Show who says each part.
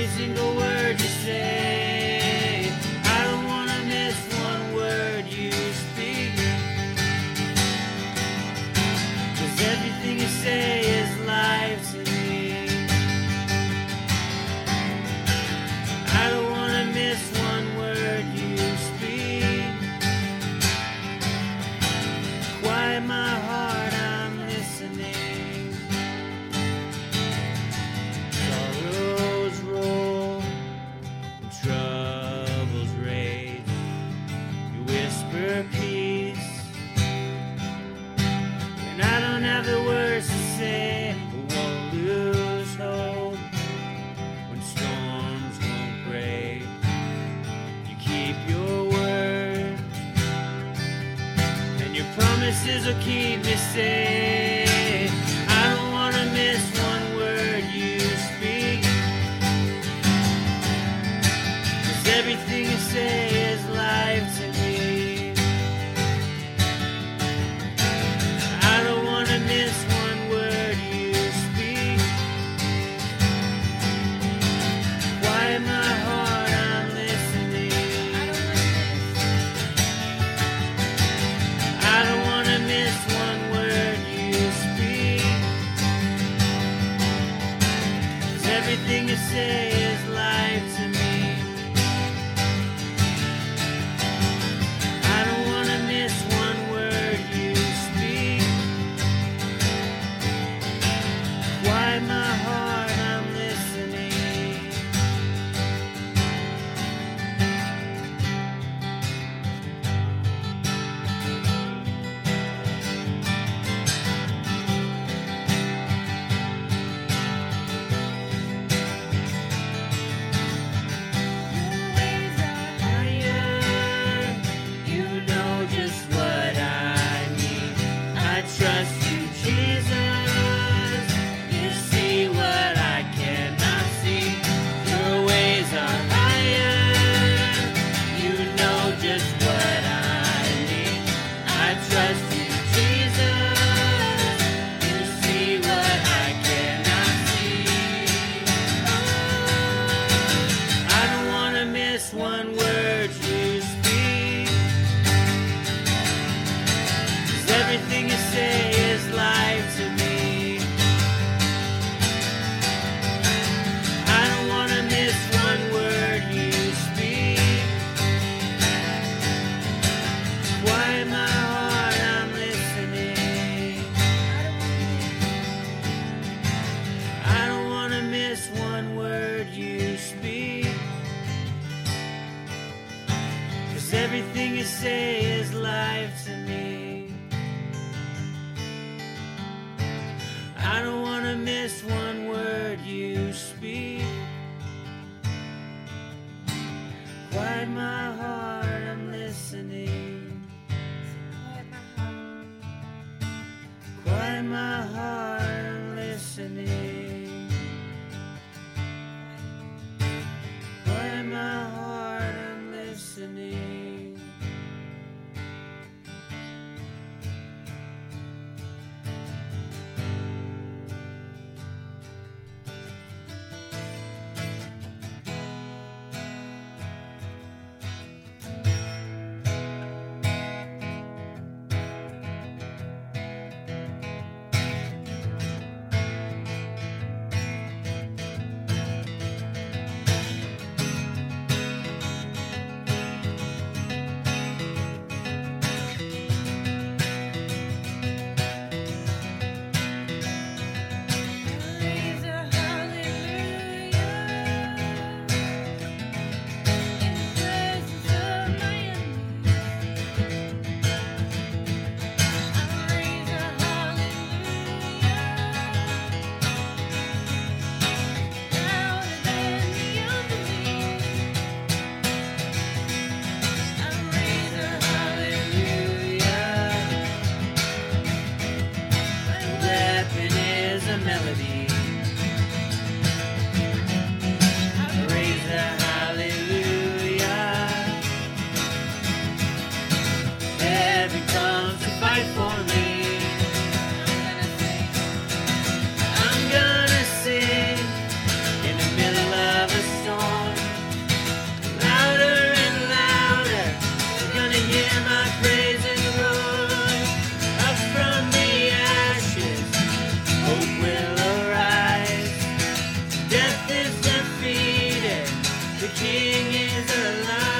Speaker 1: Every single word preciso que me seja. quiet my heart, I'm listening. Quiet my heart. Quiet my. is lie.